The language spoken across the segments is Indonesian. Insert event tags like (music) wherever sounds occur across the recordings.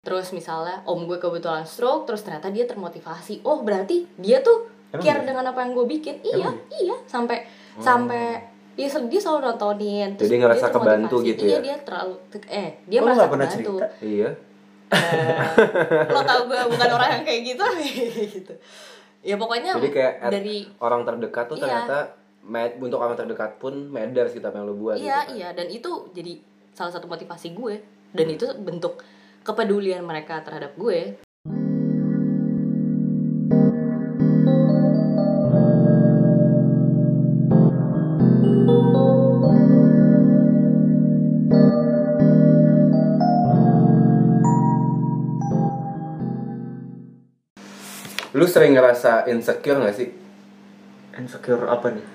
terus misalnya om gue kebetulan stroke terus ternyata dia termotivasi oh berarti dia tuh Emang care iya? dengan apa yang gue bikin iya Emang iya sampai sampai dia, dia selalu nontonin Jadi dia ngerasa kebantu gitu iya ya? dia terlalu eh dia Oh, merasa nggak pernah kebantu cerita? Iya. Eh, lo tau gue bukan orang yang kayak gitu (laughs) gitu ya pokoknya Jadi kayak dari orang terdekat tuh Iya. ternyata med, untuk orang terdekat pun matter sih apa yang lu buat. iya gitu kan. iya dan itu jadi salah satu motivasi gue dan itu bentuk kepedulian mereka terhadap gue Lu sering ngerasa insecure gak sih? insecure apa nih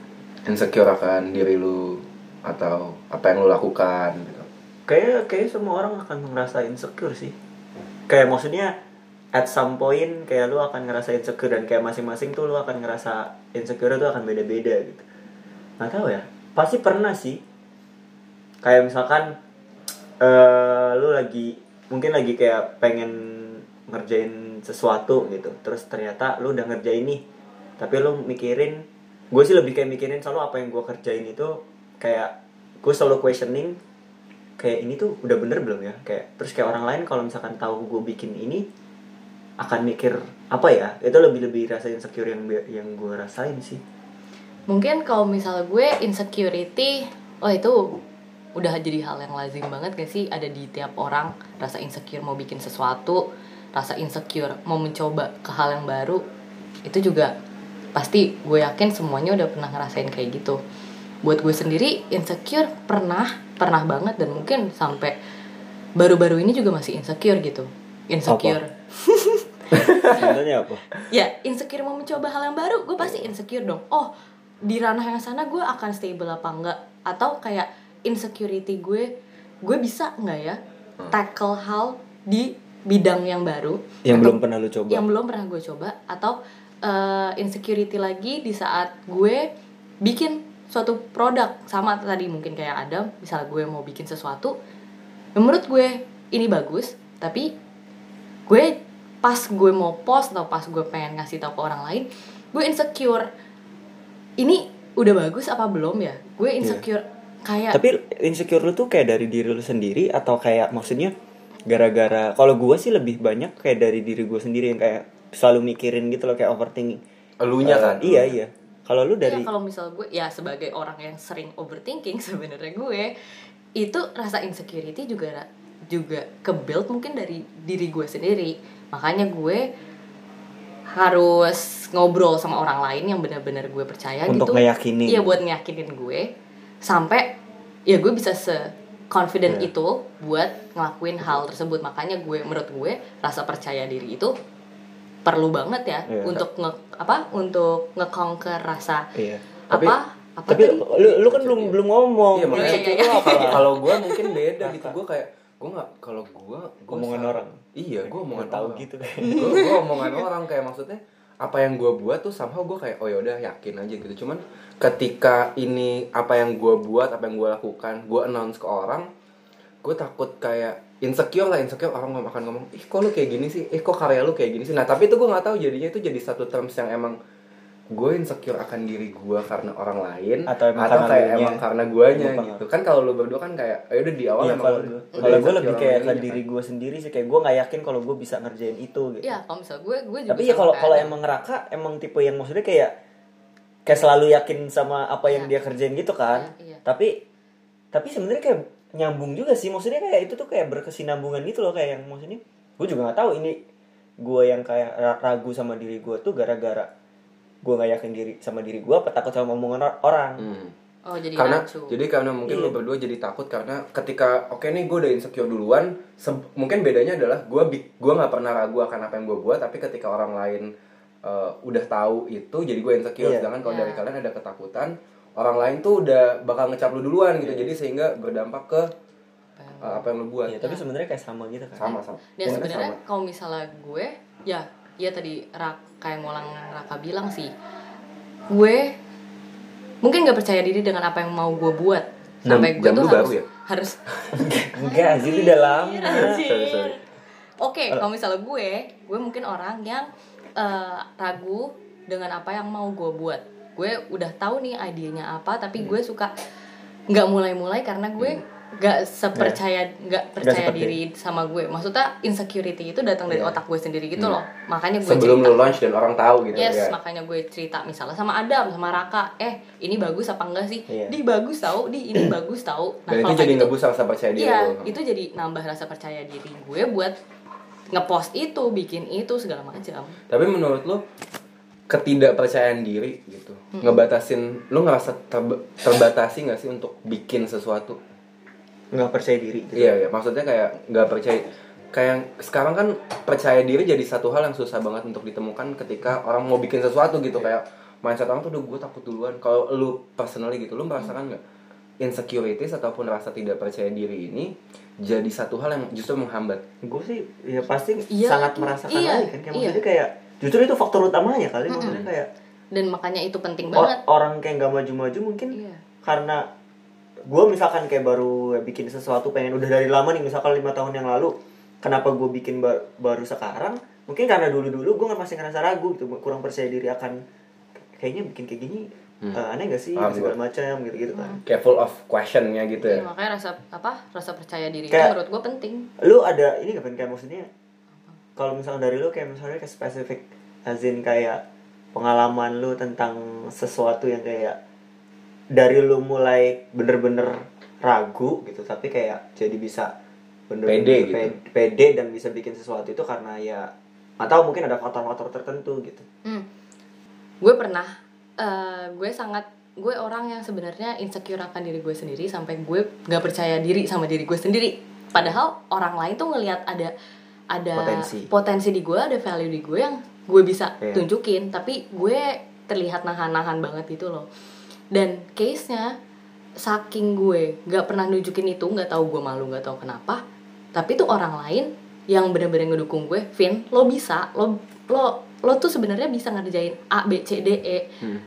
Insecure akan diri lu atau apa yang lu lakukan gitu. Kayak kayak semua orang akan ngerasa insecure sih. Kayak maksudnya at some point kayak lu akan ngerasa insecure dan kayak masing-masing tuh lu akan ngerasa insecure itu akan beda-beda gitu. Nggak tahu ya. Pasti pernah sih. Kayak misalkan eh lu lagi mungkin lagi kayak pengen ngerjain sesuatu gitu. Terus ternyata lu udah ngerjain nih. Tapi lu mikirin gue sih lebih kayak mikirin selalu apa yang gue kerjain itu kayak gue selalu questioning kayak ini tuh udah bener belum ya? Kayak terus kayak orang lain kalau misalkan tahu gue bikin ini akan mikir apa ya? Itu lebih lebih rasa insecure yang yang gue rasain sih. Mungkin kalau misalnya gue insecurity oh itu udah jadi hal yang lazim banget gak sih? Ada di tiap orang rasa insecure mau bikin sesuatu rasa insecure mau mencoba ke hal yang baru itu juga pasti gue yakin semuanya udah pernah ngerasain kayak gitu buat gue sendiri insecure pernah pernah banget dan mungkin sampai baru-baru ini juga masih insecure gitu. Insecure. Contohnya (laughs) apa? Ya insecure mau mencoba hal yang baru gue pasti insecure dong. Oh di ranah yang sana gue akan stable apa enggak? Atau kayak insecurity gue gue bisa nggak ya tackle hal di bidang yang baru? Yang Atau- belum pernah lu coba? Yang belum pernah gue coba. Atau eh, insecurity lagi di saat gue bikin suatu produk sama tadi mungkin kayak Adam misalnya gue mau bikin sesuatu menurut gue ini bagus tapi gue pas gue mau post atau pas gue pengen ngasih tahu ke orang lain gue insecure ini udah bagus apa belum ya? Gue insecure kayak tapi insecure lu tuh kayak dari diri lu sendiri atau kayak maksudnya gara-gara kalau gue sih lebih banyak kayak dari diri gue sendiri yang kayak selalu mikirin gitu loh kayak overthinking. Elunya Eh, kan. iya iya kalau lu Ya dari kalau misal gue ya sebagai orang yang sering overthinking (laughs) sebenarnya gue itu rasa insecurity juga juga ke build mungkin dari diri gue sendiri. Makanya gue harus ngobrol sama orang lain yang benar-benar gue percaya Untuk gitu. ngeyakinin. iya buat ngeyakinin gue. Sampai ya gue bisa se confident Iya. itu buat ngelakuin hal tersebut. Makanya gue menurut gue rasa percaya diri itu perlu banget ya Iya. untuk nge apa untuk nge-conquer rasa iya Tapi- apa apa tapi tadi? lu lu kan belum belum ngomong Iya makanya Iya, iya, iya. kalau- (laughs) kalau gue mungkin beda gitu. Gue kayak gue nggak kalau gue Omongan orang. Iya, gue omongan tahu orang. gitu. Gue gue omongan orang kayak maksudnya apa yang gue buat tuh somehow gue kayak oh yaudah yakin aja gitu. Cuman ketika ini apa yang gue buat, apa yang gue lakukan, gue announce ke orang, gue takut kayak insecure lah insecure orang ngomong akan ngomong ih kok lu kayak gini sih ih kok karya lu kayak gini sih nah tapi itu gue nggak tahu jadinya itu jadi satu terms yang emang gue insecure akan diri gue karena orang lain Atau emang karena kayak lunya. emang karena guanya gitu kan kalau lu berdua kan kayak ayo udah di awal Iya, emang kalau udah- gue kalau lebih kayak ke dirinya diri kan. gue sendiri sih kayak gue nggak yakin kalau gue bisa ngerjain itu gitu ya kalau misal gue gue juga tapi ya kalau kalau emang ngeraka emang tipe yang maksudnya kayak kayak selalu yakin sama apa yang Iya. dia kerjain gitu kan Iya, iya. tapi tapi sebenarnya kayak nyambung juga sih maksudnya kayak itu tuh kayak berkesinambungan gitu loh kayak yang maksudnya gue juga nggak tahu ini gue yang kayak ra- ragu sama diri gue tuh gara-gara gue nggak yakin diri sama diri gue apa takut sama omongan or- orang Hmm. oh jadi karena rancu. jadi karena mungkin Iya. lu berdua jadi takut karena ketika oke nih gue udah insecure duluan se- mungkin bedanya adalah gue gue nggak pernah ragu akan apa yang gue buat tapi ketika orang lain eh, udah tahu itu jadi gue insecure Iya. sedangkan kalau Iya. dari kalian ada ketakutan orang lain tuh udah bakal ngecap lu duluan gitu. Jadi sehingga berdampak ke eh, apa yang lu buat. Iya, tapi sebenarnya kayak sama gitu kan? Sama sama. Dan Sebenarnya kalau misalnya gue ya ya tadi Rak, kayak ngolang Raka bilang sih. Gue mungkin nggak percaya diri dengan apa yang mau gue buat. Sampai gue jam tuh harus baru ya? harus (laughs) enggak sih itu udah lama. Sorry, sorry. Oke, kalau misalnya gue, gue mungkin orang yang eh, ragu dengan apa yang mau gue buat. Gue udah tahu nih idenya apa, tapi gue suka nggak mulai-mulai karena gue nggak sepercaya nggak percaya seperti- diri sama gue. Maksudnya insecurity itu datang dari Iya. otak gue sendiri gitu loh. Makanya gue Sebelum cerita. lu launch dan orang tahu gitu Yes, ya. makanya gue cerita misalnya sama Adam, sama Raka, eh ini bagus apa enggak sih? Iya. Di bagus tahu, di ini (clears throat) bagus tahu. Dan itu jadi gitu- ngebus rasa percaya diri Iya, lu. itu jadi nambah rasa percaya diri gue buat ngepost itu, bikin itu segala macam. Tapi menurut lu ketidakpercayaan diri gitu. Ngebatasin lu ngerasa terba- terbatasi nggak sih untuk bikin sesuatu? Nggak percaya diri gitu. iya ya maksudnya kayak nggak percaya kayak sekarang kan percaya diri jadi satu hal yang susah banget untuk ditemukan ketika orang mau bikin sesuatu gitu. Kayak mindset orang tuh udah gue takut duluan. Kalau lu personally gitu lu merasakan nggak insecurities ataupun rasa tidak percaya diri ini jadi satu hal yang justru menghambat? Gue sih ya pasti Iya, sangat merasakan iya, lagi kan kayak iya. maksudnya kayak justru itu faktor utamanya kali maksudnya kayak Dan makanya itu penting banget. orang kayak nggak maju-maju mungkin Iya. karena gue misalkan kayak baru bikin sesuatu pengen udah dari lama nih misalkan lima tahun yang lalu kenapa gue bikin ba- baru sekarang mungkin karena dulu dulu gue masih ngerasa ragu gitu kurang percaya diri akan kayaknya bikin kayak gini eh, aneh gak sih Paham segala macam gitu gitu kan kayak full of questionnya gitu Iya, ya makanya rasa apa? Rasa percaya diri Kayak- itu menurut gue penting. lu ada ini gak kayak maksudnya kalau misalnya dari lu kayak misalnya kayak spesifik azin kayak pengalaman lu tentang sesuatu yang kayak dari lu mulai bener-bener ragu gitu tapi kayak jadi bisa bener-bener Pede gitu. pe- pede dan bisa bikin sesuatu itu karena ya atau mungkin ada faktor-faktor tertentu gitu Hmm. Gue pernah, eh, gue sangat, gue orang yang sebenarnya insecure akan diri gue sendiri sampai gue nggak percaya diri sama diri gue sendiri. Padahal orang lain tuh ngelihat ada ada Potensi. potensi di gue, ada value di gue yang gue bisa Iya. tunjukin, tapi gue terlihat nahan-nahan banget gitu loh. Dan case-nya saking gue nggak pernah nunjukin itu, nggak tahu gue malu, nggak tahu kenapa. Tapi tuh orang lain yang bener-bener ngedukung gue, Vin, lo bisa, lo lo lo tuh sebenarnya bisa ngerjain A B C D E.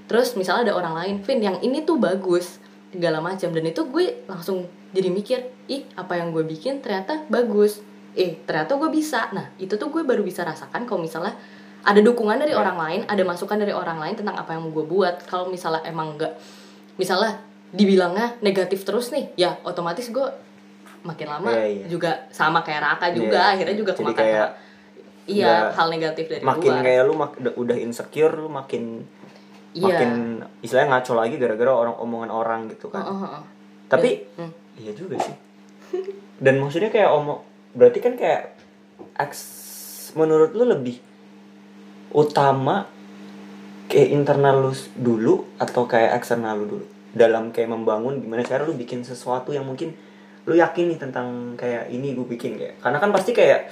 Terus misalnya ada orang lain, Vin, yang ini tuh bagus segala macam dan itu gue langsung jadi mikir, ih apa yang gue bikin ternyata bagus. Eh ternyata gue bisa. Nah itu tuh gue baru bisa rasakan kalau misalnya ada dukungan dari orang lain, ada masukan dari orang lain tentang apa yang mau gue buat. Kalau misalnya emang enggak, misalnya dibilangnya negatif terus nih, ya otomatis gue makin lama Iya, iya. juga sama kayak Raka juga Iya. akhirnya juga kemakan kayak iya hal negatif dari makin luar. kayak lu mak- udah- insecure lu makin Iya. makin istilahnya ngaco lagi gara-gara orang omongan orang gitu kan Heeh, heeh. tapi Hmm. iya juga sih dan maksudnya kayak omong berarti kan kayak eks menurut lu lebih utama kayak internal lu dulu atau kayak eksternal lu dulu? Dalam kayak membangun gimana cara lu bikin sesuatu yang mungkin lu yakin nih tentang kayak ini gue bikin kayak. Karena kan pasti kayak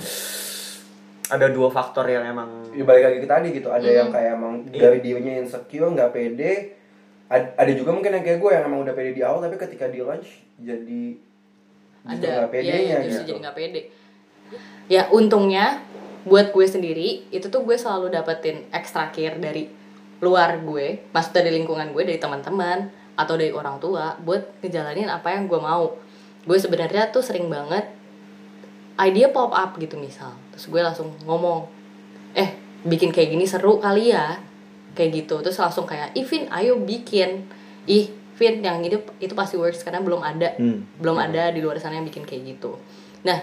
ada dua faktor yang emang ya balik lagi ke tadi gitu. Ada yang kayak emang Iya. dari dirinya insecure nggak pede. Ad- ada juga mungkin yang kayak gue yang emang udah pede di awal tapi ketika di launch jadi ada. Iya, pedenya iya, justru gitu. jadi nggak pede. Ya untungnya buat gue sendiri itu tuh gue selalu dapetin extra care dari luar gue maksud dari lingkungan gue dari teman-teman atau dari orang tua buat ngejalanin apa yang gue mau. Gue sebenarnya tuh sering banget idea pop up gitu misal. Terus gue langsung ngomong eh bikin kayak gini seru kali ya. Kayak gitu. Terus langsung kayak Ivin ayo bikin. Ih Vin yang itu itu pasti works karena belum ada Hmm. belum ada di luar sana yang bikin kayak gitu nah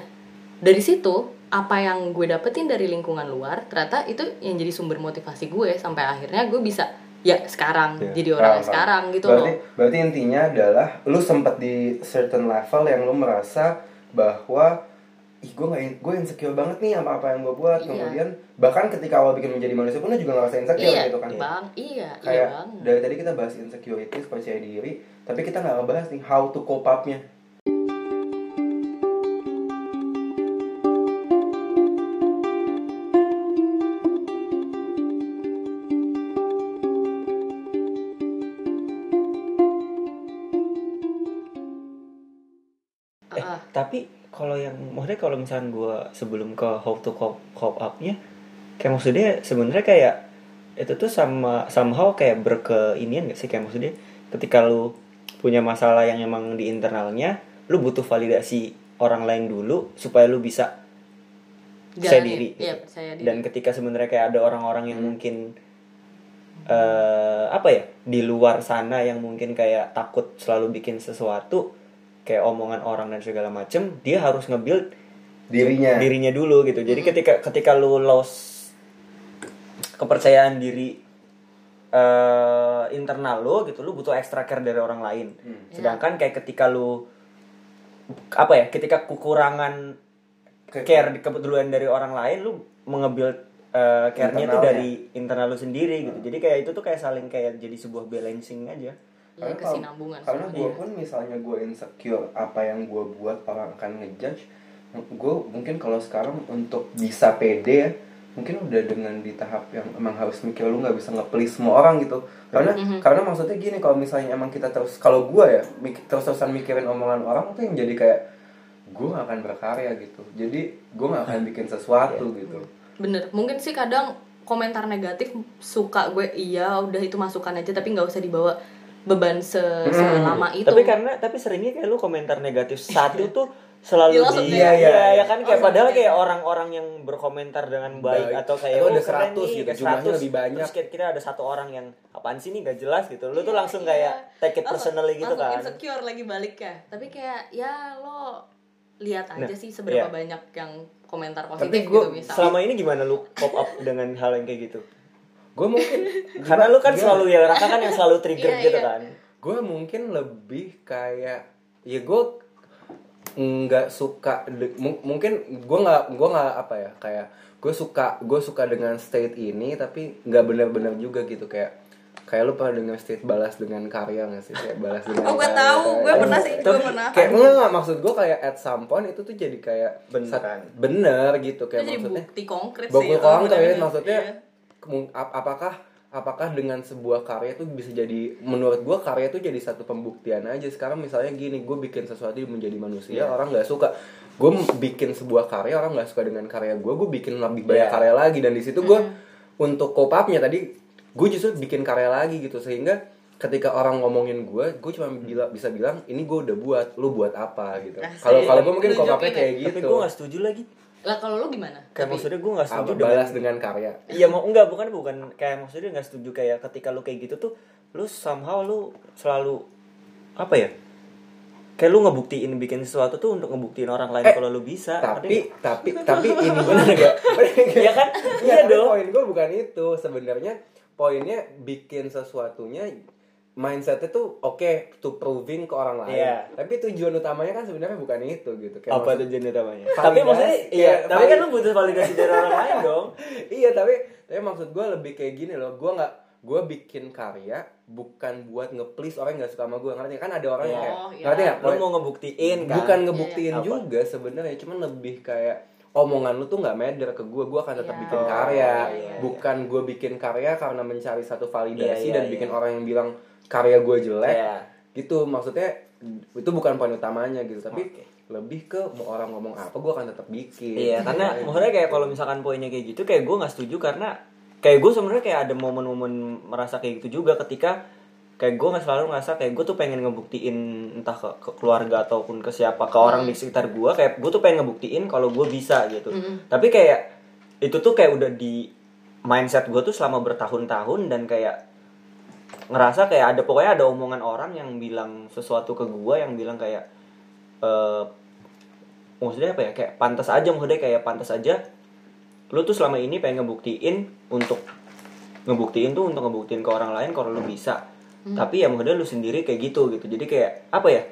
dari situ apa yang gue dapetin dari lingkungan luar ternyata itu yang jadi sumber motivasi gue sampai akhirnya gue bisa ya sekarang Iya. jadi orang yang sekarang gitu berarti, loh berarti intinya adalah lu sempet di certain level yang lu merasa bahwa ih gue gak gue insecure banget nih sama apa yang gue buat. Iya. kemudian bahkan ketika awal bikin menjadi manusia pun juga ngerasa insecure iya gitu kan. bang iya iya kayak bang. dari tadi kita bahas insecurities percaya diri tapi kita nggak ngebahas nih how to cope up-nya maksudnya kalau misalnya gue sebelum ke how to cope, cope up-nya kayak maksudnya sebenarnya kayak itu tuh sama somehow kayak berkeinian gak sih kayak maksudnya ketika lu punya masalah yang emang di internalnya lu butuh validasi orang lain dulu supaya lu bisa Jalanin. diri Iya, gitu. percaya diri. dan ketika sebenarnya kayak ada orang-orang yang mungkin eh apa ya di luar sana yang mungkin kayak takut selalu bikin sesuatu kayak omongan orang dan segala macem dia harus nge-build dirinya. dirinya dulu gitu. Jadi ketika ketika lu lost kepercayaan diri eh internal lu gitu lu butuh extra care dari orang lain. Sedangkan kayak ketika lu apa ya ketika kekurangan care di kepedulian dari orang lain lu mengebuild eh, care-nya tuh Internalnya. dari internal lu sendiri gitu. Jadi kayak itu tuh kayak saling kayak jadi sebuah balancing aja Karena kalau- kesinambungan. karena gue pun misalnya gue insecure apa yang gue buat orang akan ngejudge gue mungkin kalau sekarang untuk bisa pede ya mungkin udah dengan di tahap yang emang harus mikir lu nggak bisa nge-please semua orang gitu karena Mhm. karena maksudnya gini kalau misalnya emang kita terus kalau gue ya mik- terus-terusan mikirin omongan orang tuh yang jadi kayak gue gak akan berkarya gitu jadi gue gak akan bikin sesuatu Iya. gitu Bener, mungkin sih kadang komentar negatif suka gue iya udah itu masukan aja tapi nggak usah dibawa beban se selama itu. tapi karena tapi seringnya kayak lu komentar negatif satu tuh selalu (laughs) Iya, langsung di iya, iya, ya kan kayak langsung padahal kayak- kayak orang-orang yang berkomentar dengan baik, Baik. atau kayak Atau oh ada keren 100 nih, gitu, kayak jumlahnya 100. lebih banyak. terus kayak kira ada satu orang yang apaan sih nih gak jelas gitu lu tuh Iya, langsung iya. kayak take it Langsung- personally gitu langsung kan insecure lagi balik ya tapi kayak ya lo lihat aja Nah, sih seberapa iya. banyak yang komentar tapi positif gue gitu misalnya selama ini gimana lu pop up dengan hal yang kayak gitu gue mungkin (laughs) karena lu kan selalu ya Raka kan yang selalu trigger Iya, gitu iya. kan gue mungkin lebih kayak ya gue nggak suka mungkin gue nggak gue nggak apa ya kayak gue suka gue suka dengan state ini tapi nggak benar-benar juga gitu kayak kayak lu pernah dengar state balas dengan karya nggak sih kayak balas dengan (laughs) oh gue tahu gue pernah sih gue pernah kayak enggak enggak maksud gue kayak at some point itu tuh jadi kayak Bener kan? bener gitu itu kayak jadi maksudnya bukti konkret sih Bukti oh, konkret maksudnya Iya. Apakah apakah dengan sebuah karya itu bisa jadi menurut gua karya itu jadi satu pembuktian aja. Sekarang misalnya gini gue bikin sesuatu menjadi manusia Iya. orang nggak suka. Gue bikin sebuah karya orang nggak suka dengan karya gue gue bikin lebih banyak Iya. karya lagi. Dan di situ gue untuk cope upnya tadi gue justru bikin karya lagi gitu. Sehingga ketika orang ngomongin gue gue cuma bila, bisa bilang ini gue udah buat lu buat apa? gitu. Kalau kalau gue mungkin cope upnya Nunjukin ya. kayak tapi gitu. gue gak setuju lagi lah kalau lu gimana? Kayak Tapi- maksudnya gue gak setuju balas dengan karya. Iya mau enggak bukan bukan. Kayak maksudnya nggak setuju kayak ketika lu kayak gitu tuh lu somehow lu selalu apa ya? Kayak lu ngebuktiin bikin sesuatu tuh untuk ngebuktiin orang lain Eh, kalau lu bisa tapi tapi tapi ini bener gak (laughs) Iya kan? Iya Iya dong. Poin gue bukan itu. Sebenarnya poinnya bikin sesuatunya mindsetnya tuh oke to proving ke orang lain. Iya. Tapi tujuan utamanya kan sebenarnya bukan itu gitu. Kayak apa maksud- tujuan utamanya Validasi, tapi maksudnya iya kayak tapi kan valid- lu butuh validasi dari orang lain dong (laughs) iya tapi tapi maksud gue lebih kayak gini loh. Gue nggak gue bikin karya bukan buat nge-please orang yang nggak suka sama gue ngerti kan ada orang yang kayak Oh, iya. ngerti nggak lu mau ngebuktiin kan bukan ngebuktiin Iya, iya. juga sebenarnya cuman lebih kayak omongan lu tuh nggak matter ke gue gue akan tetap Iya. bikin Oh, karya iya, iya. bukan gue bikin karya karena mencari satu validasi Iya, dan bikin orang yang bilang karya gue jelek Iya. gitu maksudnya itu bukan poin utamanya gitu tapi Oke. lebih ke mau orang ngomong apa gue akan tetap bikin Iya, karena (laughs) maksudnya kayak kalau misalkan poinnya kayak gitu, kayak gue nggak setuju karena kayak gue sebenarnya kayak ada momen-momen merasa kayak gitu juga ketika kayak gue nggak selalu ngerasa kayak gue tuh pengen ngebuktiin entah ke, ke keluarga ataupun ke siapa ke orang di sekitar gue kayak gue tuh pengen ngebuktiin kalau gue bisa gitu. Mm. Tapi kayak itu tuh kayak udah di mindset gue tuh selama bertahun-tahun dan kayak ngerasa kayak ada pokoknya ada omongan orang yang bilang sesuatu ke gue yang bilang kayak eh maksudnya apa ya kayak pantas aja maksudnya kayak pantas aja lu tuh selama ini pengen ngebuktiin untuk ngebuktiin tuh untuk ngebuktiin ke orang lain kalau lu bisa. Tapi ya maksudnya lu sendiri kayak gitu gitu. Jadi kayak apa ya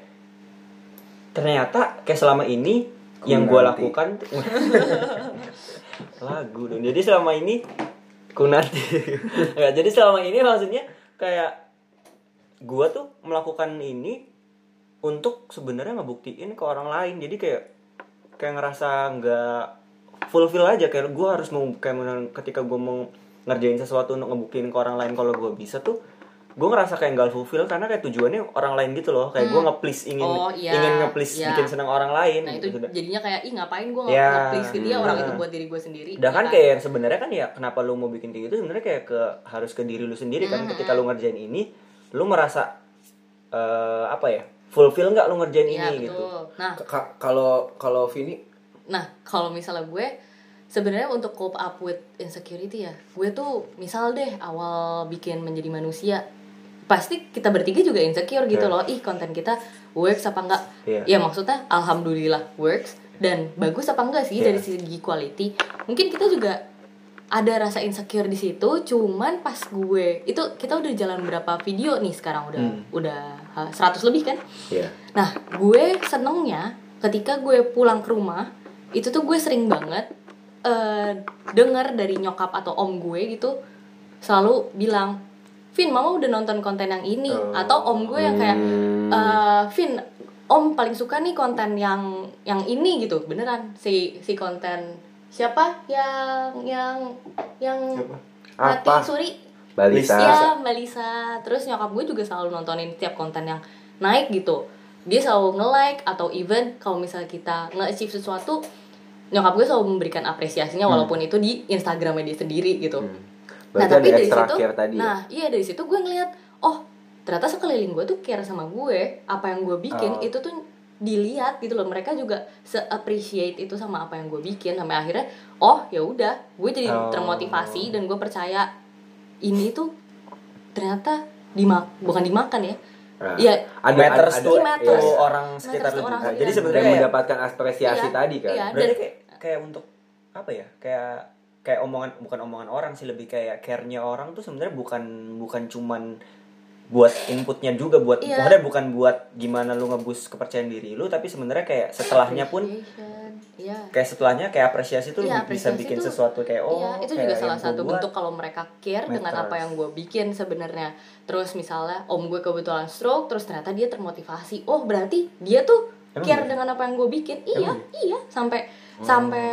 ternyata kayak selama ini Ku yang gue lakukan (laughs) lagu dong. Jadi selama ini ku nanti. (laughs) Nggak, jadi selama ini maksudnya kayak gue tuh melakukan ini untuk sebenarnya ngebuktiin ke orang lain. Jadi kayak kayak ngerasa nggak fulfill aja. Kayak gue harus mau kayak ketika gue mau ngerjain sesuatu untuk ngebuktiin ke orang lain kalau gue bisa tuh gue ngerasa kayak nggak fulfill karena kayak tujuannya orang lain gitu loh. Kayak gue nge-please ingin Oh, iya, ingin nge-please iya. bikin senang orang lain nah itu gitu. jadinya kayak ih ngapain gue Ya, nge-please ke dia orang nah. itu buat diri gue sendiri Dan kan Ya kayak yang sebenarnya kan ya kenapa lu mau bikin kayak gitu? Sebenarnya kayak ke harus ke diri lu sendiri kan. Mm-hmm. ketika lu ngerjain ini lu merasa eh apa ya? Fulfill nggak lu ngerjain Iya, ini gitu? Betul. Nah, Ka- kalau kalau Vini? Nah kalau misalnya gue sebenarnya untuk cope up with insecurity ya gue tuh misal deh awal bikin menjadi manusia pasti kita bertiga juga insecure gitu Iya. loh ih konten kita works apa enggak Iya. ya maksudnya alhamdulillah works dan bagus apa enggak sih Iya. dari segi quality mungkin kita juga ada rasa insecure di situ cuman pas gue itu kita udah jalan berapa video nih sekarang udah Hmm. udah uh, 100 lebih kan Iya. Nah, gue senengnya ketika gue pulang ke rumah, itu tuh gue sering banget eh dengar dari nyokap atau om gue gitu selalu bilang, "Vin, mama udah nonton konten yang ini." Oh. Atau om gue yang kayak, Hmm. eh Vin, om paling suka nih konten yang yang ini gitu." Beneran si si konten siapa yang yang yang Siapa? Apa? Suri Balisa. Mbak Lisa Terus nyokap gue juga selalu nontonin tiap konten yang naik gitu Dia selalu nge-like Atau even kalau misalnya kita nge-achieve sesuatu Nyokap gue selalu memberikan apresiasinya Walaupun itu di Instagramnya dia sendiri gitu Hmm. Nah tapi ada dari situ care tadi. ya? Nah iya dari situ gue ngeliat Oh ternyata sekeliling gue tuh care sama gue Apa yang gue bikin Oh. itu tuh dilihat gitu loh mereka juga se appreciate itu sama apa yang gue bikin sampai akhirnya oh ya udah gue jadi Oh. termotivasi dan gue percaya ini tuh ternyata dimak bukan dimakan ya Nah, Iya. ada matters ada, tuh Iya, matters. tuh orang sekitar lu juga. Jadi sebenarnya kayak, mendapatkan apresiasi Iya. tadi kan. Iya. berarti Dan- kayak kayak untuk apa ya? Kayak kayak omongan bukan omongan orang sih lebih kayak care-nya orang tuh sebenarnya bukan bukan cuman buat inputnya juga buat Iya. maksudnya bukan buat gimana lu ngebus kepercayaan diri lu tapi sebenarnya kayak setelahnya pun. Iya. kayak setelahnya kayak apresiasi tuh Iya, bisa apresiasi bikin tuh- sesuatu kayak oh iya, itu kayak juga salah satu bentuk kalau mereka care dengan matters. apa yang gue bikin sebenarnya. Terus misalnya om gue kebetulan stroke, terus ternyata dia termotivasi. Oh berarti dia tuh Emang care iya? dengan apa yang gue bikin. Iya, Emang iya sampai sampai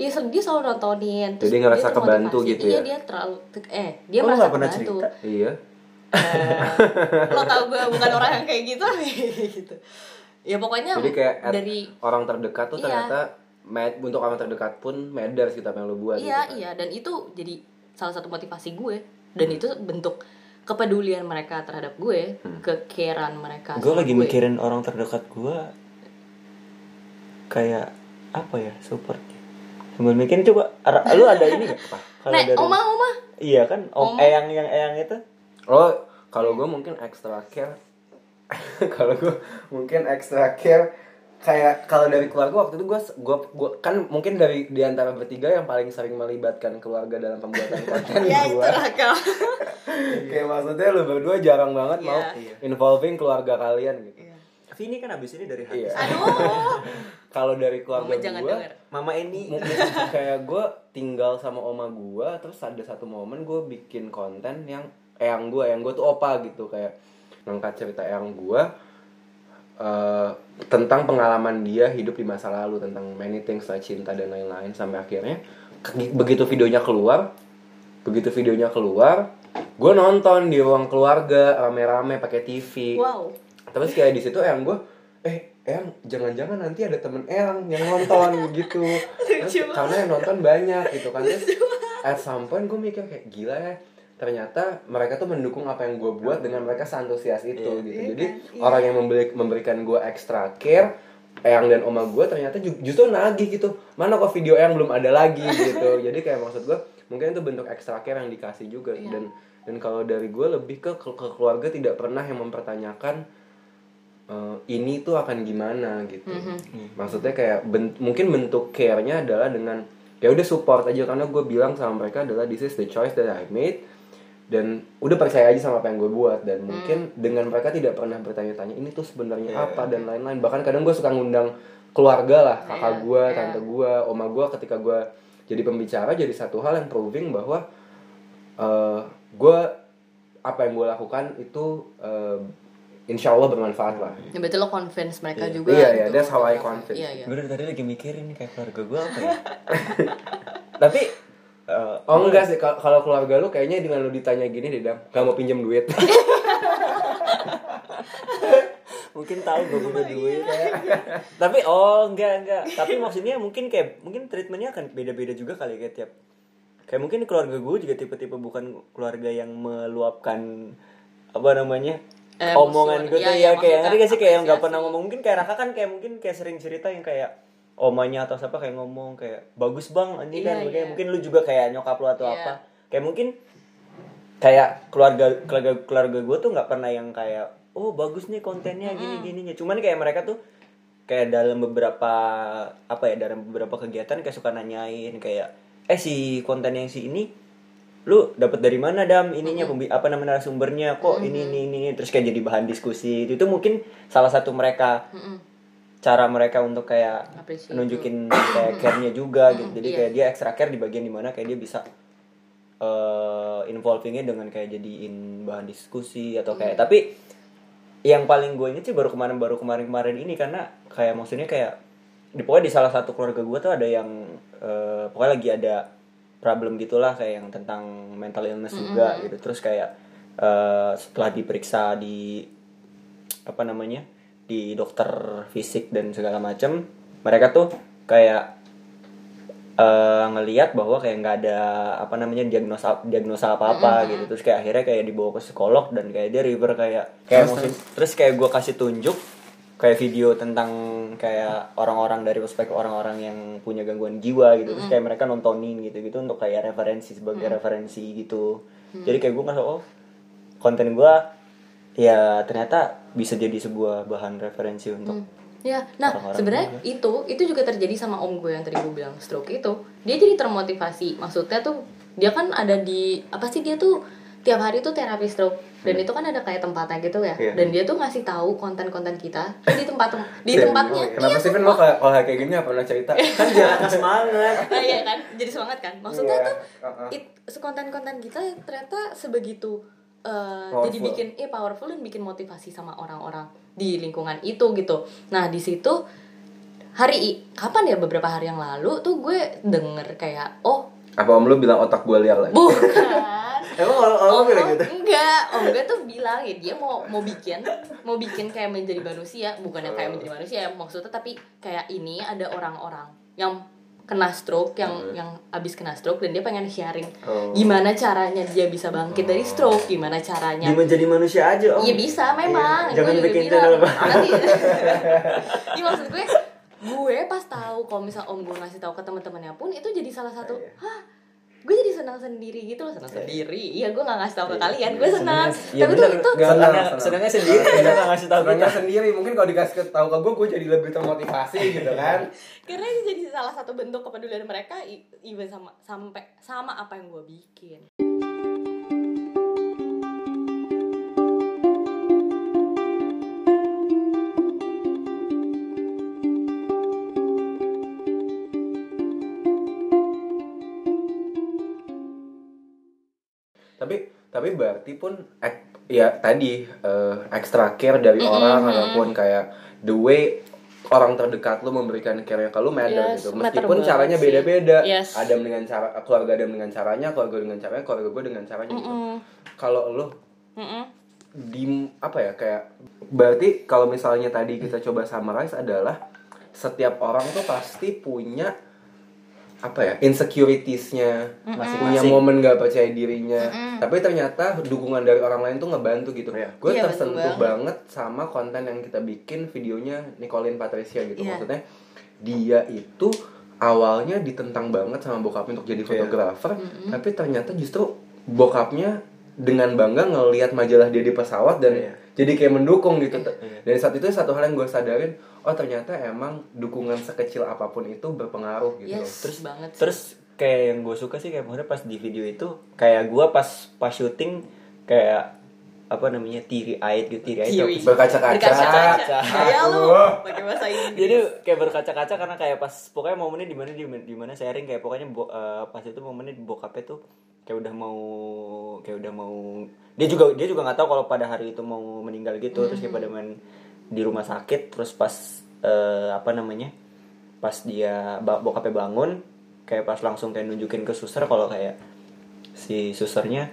dia, dia selalu nontonin. Jadi dia ngerasa termotivasi. kebantu gitu Iya ya? dia terlalu eh dia Oh, lu merasa kebantu. cerita? Iya. Eh, lo tau gue bukan (laughs) orang yang kayak gitu (laughs) gitu. Ya pokoknya Jadi kayak dari orang terdekat tuh Iya. ternyata med, untuk orang terdekat pun matters gitu apa yang lu buat Iya gitu kan. iya dan itu jadi salah satu motivasi gue dan itu bentuk kepedulian mereka terhadap gue, Hmm. kekeran mereka. gue lagi mikirin orang terdekat gue kayak apa ya support sambil mikirin coba lu ada ini gak (laughs) kalau Nek, dari oma oma. iya kan om Oma. eyang yang eyang itu Oh, kalau gue mungkin extra care. (laughs) kalau gue mungkin extra care kayak kalau dari keluarga waktu itu gue gua, gua kan mungkin dari di antara bertiga yang paling sering melibatkan keluarga dalam pembuatan konten (laughs) Ya gue kayak maksudnya lu berdua jarang banget mau Iya. involving keluarga kalian gitu tapi ini kan abis ini dari hati Iya. Aduh. (laughs) kalau dari keluarga Mama gue mama Eni mungkin kayak gue tinggal sama oma gue terus ada satu momen gue bikin konten yang eyang gue yang gue tuh opa gitu kayak ngangkat cerita eyang gue eh, tentang pengalaman dia hidup di masa lalu tentang many things like cinta dan lain-lain sampai akhirnya begitu videonya keluar begitu videonya keluar gue nonton di ruang keluarga rame-rame pakai TV Wow. Terus kayak di situ eyang gue eh eyang jangan-jangan nanti ada temen eyang yang nonton (laughs) gitu. Terus, karena yang nonton banyak gitu kan. Terus at some point gue mikir kayak gila ya ternyata mereka tuh mendukung apa yang gue buat dengan mereka seantusias itu Iya. gitu. Iya jadi kan? orang yang memberi- memberikan gue extra care Eyang dan oma gue ternyata ju- justru nagih gitu. Mana kok video Eyang belum ada lagi (laughs) gitu. Jadi kayak maksud gue mungkin itu bentuk extra care yang dikasih juga. Iya. dan dan kalau dari gue lebih ke ke keluarga tidak pernah yang mempertanyakan eh, ini tuh akan gimana gitu. Mhm. maksudnya kayak ben- mungkin bentuk care-nya adalah dengan ya udah support aja karena gue bilang sama mereka adalah this is the choice that I made. Dan udah percaya aja sama apa yang gue buat. Dan mungkin dengan mereka tidak pernah bertanya-tanya ini tuh sebenarnya Iya. apa? Dan lain-lain. Bahkan kadang gue suka ngundang keluarga lah kakak Iya, gue iya. tante gue oma gue ketika gue jadi pembicara jadi satu hal yang proving bahwa eh gue apa yang gue lakukan itu eh, insya Allah bermanfaat lah Ya berarti lo convince mereka Iya. juga. Iya, iya, gitu. that's how I convince. Iya, iya. gue dari tadi lagi mikirin kayak keluarga gue apa ya (laughs) tapi eh, Oh enggak sih, kalau keluarga lu kayaknya dengan lu ditanya gini deh, Dam, gak mau pinjem duit. (laughs) mungkin tahu gue punya duit tapi oh enggak enggak tapi maksudnya mungkin kayak mungkin treatmentnya akan beda-beda juga kali kayak tiap kayak mungkin keluarga gue juga tipe-tipe bukan keluarga yang meluapkan apa namanya Eh, omongan gue iya, tuh iya, ya kayak ngerti gak sih? Kayak yang apresiasi. pernah ngomong. Mungkin kayak Raka kan kayak mungkin kayak sering cerita yang kayak omanya atau siapa kayak ngomong kayak bagus bang ini kan. Iya, kayak iya. mungkin lu juga kayak nyokap lu atau Iya. apa. Kayak mungkin kayak keluarga keluarga keluarga gue tuh nggak pernah yang kayak oh bagus nih kontennya gini gininya cuman kayak mereka tuh kayak dalam beberapa apa ya dalam beberapa kegiatan kayak suka nanyain kayak eh si konten yang si ini lu dapat dari mana dam? Ininya pembi- apa namanya sumbernya kok ini ini ini terus kayak jadi bahan diskusi. Itu, itu mungkin salah satu mereka Mm-mm. cara mereka untuk kayak Appreciate nunjukin (clears throat) kayak care-nya juga gitu. Jadi iya. kayak dia extra care di bagian di mana kayak dia bisa eh involvingnya dengan kayak jadiin bahan diskusi atau kayak tapi yang paling gue inget sih baru kemarin baru kemarin kemarin ini karena kayak maksudnya kayak di pokoknya di salah satu keluarga gue tuh ada yang eh, pokoknya lagi ada problem gitulah kayak yang tentang mental illness juga gitu. Terus kayak eh, setelah diperiksa di apa namanya di dokter fisik dan segala macam mereka tuh kayak eh, ngelihat bahwa kayak nggak ada apa namanya diagnosa diagnosa apa apa gitu. Terus kayak akhirnya kayak dibawa ke psikolog dan kayak dia river kayak kayak Terus, terus? Kayak gue kasih tunjuk kayak video tentang kayak orang-orang dari perspektif orang-orang yang punya gangguan jiwa gitu. Terus kayak mereka nontonin gitu gitu untuk kayak referensi sebagai referensi gitu. Jadi kayak gue ngerasa oh konten gue ya ternyata bisa jadi sebuah bahan referensi untuk Ya, nah sebenarnya itu itu juga terjadi sama om gue yang tadi gue bilang stroke itu. Dia jadi termotivasi. Maksudnya tuh dia kan ada di apa sih dia tuh tiap hari tuh terapi stroke dan itu kan ada kayak tempatnya gitu ya. Iya. Dan dia tuh ngasih tahu konten-konten kita di tempat di Iya, tempatnya. Kenapa Iya, sih Vin lo kayak kalau kayak gini apa pernah cerita? (laughs) kan jangan semangat Nah, (laughs) iya kan, jadi semangat kan. Maksudnya Iya, tuh uh-uh. konten-konten kita ternyata sebegitu uh, Powerful. jadi bikin eh powerful dan bikin motivasi sama orang-orang di lingkungan itu gitu. Nah di situ hari kapan ya beberapa hari yang lalu tuh gue denger kayak oh Apa om lu bilang otak gue liar lagi? bukan (laughs) emang om, lu bilang gitu enggak om gue tuh bilang ya dia mau mau bikin mau bikin kayak menjadi manusia bukannya Oh. kayak menjadi manusia ya maksudnya tapi kayak ini ada orang-orang yang kena stroke yang yang abis kena stroke dan dia pengen sharing Oh. gimana caranya dia bisa bangkit dari stroke gimana caranya Dia menjadi manusia aja om Iya bisa memang. Iya. Jangan Gue bikin channel. Nanti. (laughs) (laughs) Iya maksud gue, gue pas tahu kalau misal om gue ngasih tahu ke teman-temannya pun itu jadi salah satu, Iya. hah, gue jadi senang sendiri gitu loh senang sendiri. Iya gue nggak ngasih tahu ke kalian, gue Iya, senang. Iya Tapi tuh bener itu Nggak, Senangnya, senang. senangnya sendiri Kita gak ngasih tau kita sendiri mungkin kalau dikasih tahu ke gue gue jadi lebih termotivasi (laughs) gitu kan. karena itu jadi salah satu bentuk kepedulian mereka, even sama sampai sama apa yang gue bikin. Tapi berarti pun ek- ya tadi eh, extra care dari orang ataupun kayak the way orang terdekat lu memberikan care ke lu matter Yes, gitu matter meskipun banget caranya beda-beda Yes. ada dengan cara keluarga ada dengan caranya keluarga dengan caranya keluarga gue dengan caranya gitu Mm-mm. kalau lu Mm-mm. di apa ya kayak berarti kalau misalnya tadi kita coba summarize adalah setiap orang tuh pasti punya apa ya insecuritiesnya punya Masing-masing. momen gak percaya dirinya tapi ternyata dukungan dari orang lain tuh ngebantu gitu Iya. gue Iya, tersentuh betul banget sama konten yang kita bikin videonya Nicolin Patricia gitu Iya. maksudnya dia itu awalnya ditentang banget sama bokapnya untuk jadi Iya. fotografer tapi ternyata justru bokapnya dengan bangga ngelihat majalah dia di pesawat dan Iya. Jadi kayak mendukung gitu Iya. dan saat itu satu hal yang gue sadarin oh ternyata emang dukungan sekecil apa pun itu berpengaruh gitu Yes, Terus banget. sih. Terus kayak yang gue suka sih kayak pas di video itu kayak gue pas pas syuting kayak apa namanya teary eyed gitu eyed apa sih? Berkaca-kaca. Berkaca-kaca. Ya lu, pakai bahasa Inggris. jadi kayak berkaca-kaca karena kayak pas pokoknya momennya di mana di mana sharing kayak pokoknya bo- eh, pas itu momennya di bokapnya tuh kayak udah mau kayak udah mau dia juga dia juga nggak tahu kalau pada hari itu mau meninggal gitu terus kayak pada main di rumah sakit terus pas eh, apa namanya pas dia ba- bokapnya bangun kayak pas langsung kayak nunjukin ke suster kalau kayak si susternya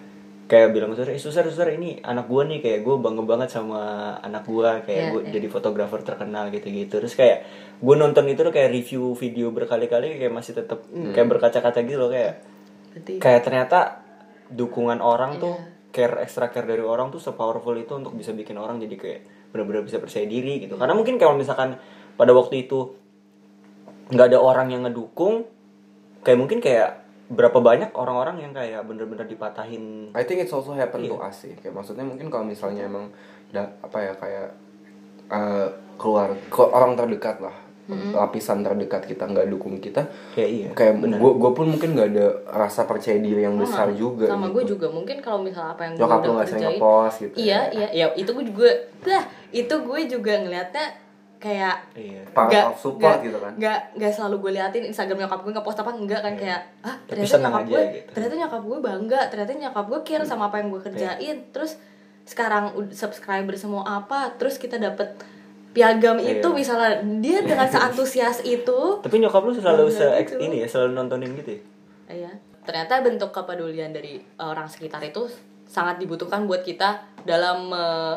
kayak bilang suster, eh suster suster ini anak gua nih kayak gue bangga banget sama anak gua kayak Iya, gue iya. jadi fotografer terkenal gitu-gitu terus kayak gue nonton itu tuh kayak review video berkali-kali kayak masih tetap kayak berkaca-kaca gitu loh kayak Berarti kayak ternyata dukungan orang Iya. tuh care extra care dari orang tuh sepowerful itu untuk bisa bikin orang jadi kayak benar-benar bisa percaya diri gitu karena mungkin kalau misalkan pada waktu itu nggak ada orang yang ngedukung kayak mungkin kayak berapa banyak orang-orang yang kayak bener-bener dipatahin I think it's also happen Iya. to us sih. Kayak maksudnya mungkin kalau misalnya emang da, apa ya kayak eh, keluar ke orang terdekat lah, lapisan terdekat kita nggak dukung kita, kayak iya kayak gue gue pun mungkin nggak ada rasa percaya diri yang besar juga. sama gitu. gue juga mungkin kalau misalnya apa yang gue udah nggak sering kerjain ngepost gitu. iya ya. iya ya itu gue juga dah itu gue juga ngelihatnya kayak iya Part nggak of support nggak- gitu kan. nggak nggak selalu gue liatin Instagram nyokap gue ngepost apa enggak kan kayak ah Iya. Tapi ternyata nyokap aja gue gitu. ternyata nyokap gue bangga ternyata nyokap gue care sama apa yang gue Iya. kerjain terus sekarang subscriber semua apa terus kita dapet piagam Iya. itu misalnya dia dengan (laughs) seantusias itu tapi nyokap lu selalu se gitu. ini ya selalu nontonin gitu ya Iya. Ternyata bentuk kepedulian dari orang sekitar itu sangat dibutuhkan buat kita dalam eh,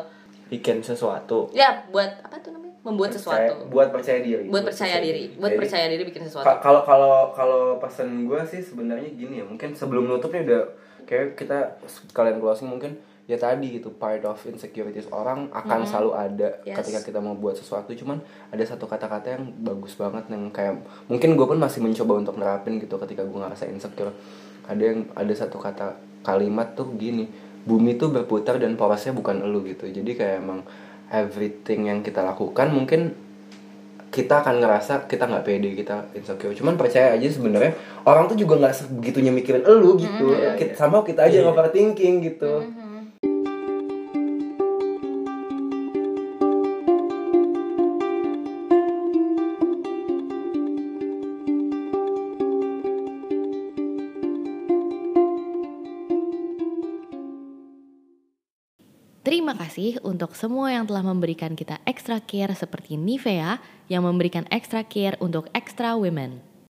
bikin sesuatu ya buat apa tuh namanya? Membuat Percaya- sesuatu. buat percaya diri. Buat percaya diri, buat Jadi, percaya diri bikin sesuatu. Kalau kalau kalau pesan gue sih sebenarnya gini ya, mungkin sebelum nutupnya udah kayak kita kalian closing mungkin ya tadi gitu part of insecurities orang akan selalu ada Yes. ketika kita mau buat sesuatu cuman ada satu kata-kata yang bagus banget yang kayak mungkin gue pun masih mencoba untuk nerapin gitu ketika gue ngerasa insecure ada yang ada satu kata kalimat tuh gini bumi tuh berputar dan porosnya bukan elu gitu jadi kayak emang everything yang kita lakukan mungkin kita akan ngerasa kita nggak pede kita insecure cuman percaya aja sebenarnya orang tuh juga nggak sebegitunya mikirin elu gitu kita iya. sama kita aja Iya. overthinking gitu Terima kasih untuk semua yang telah memberikan kita extra care seperti Nivea yang memberikan extra care untuk extra women.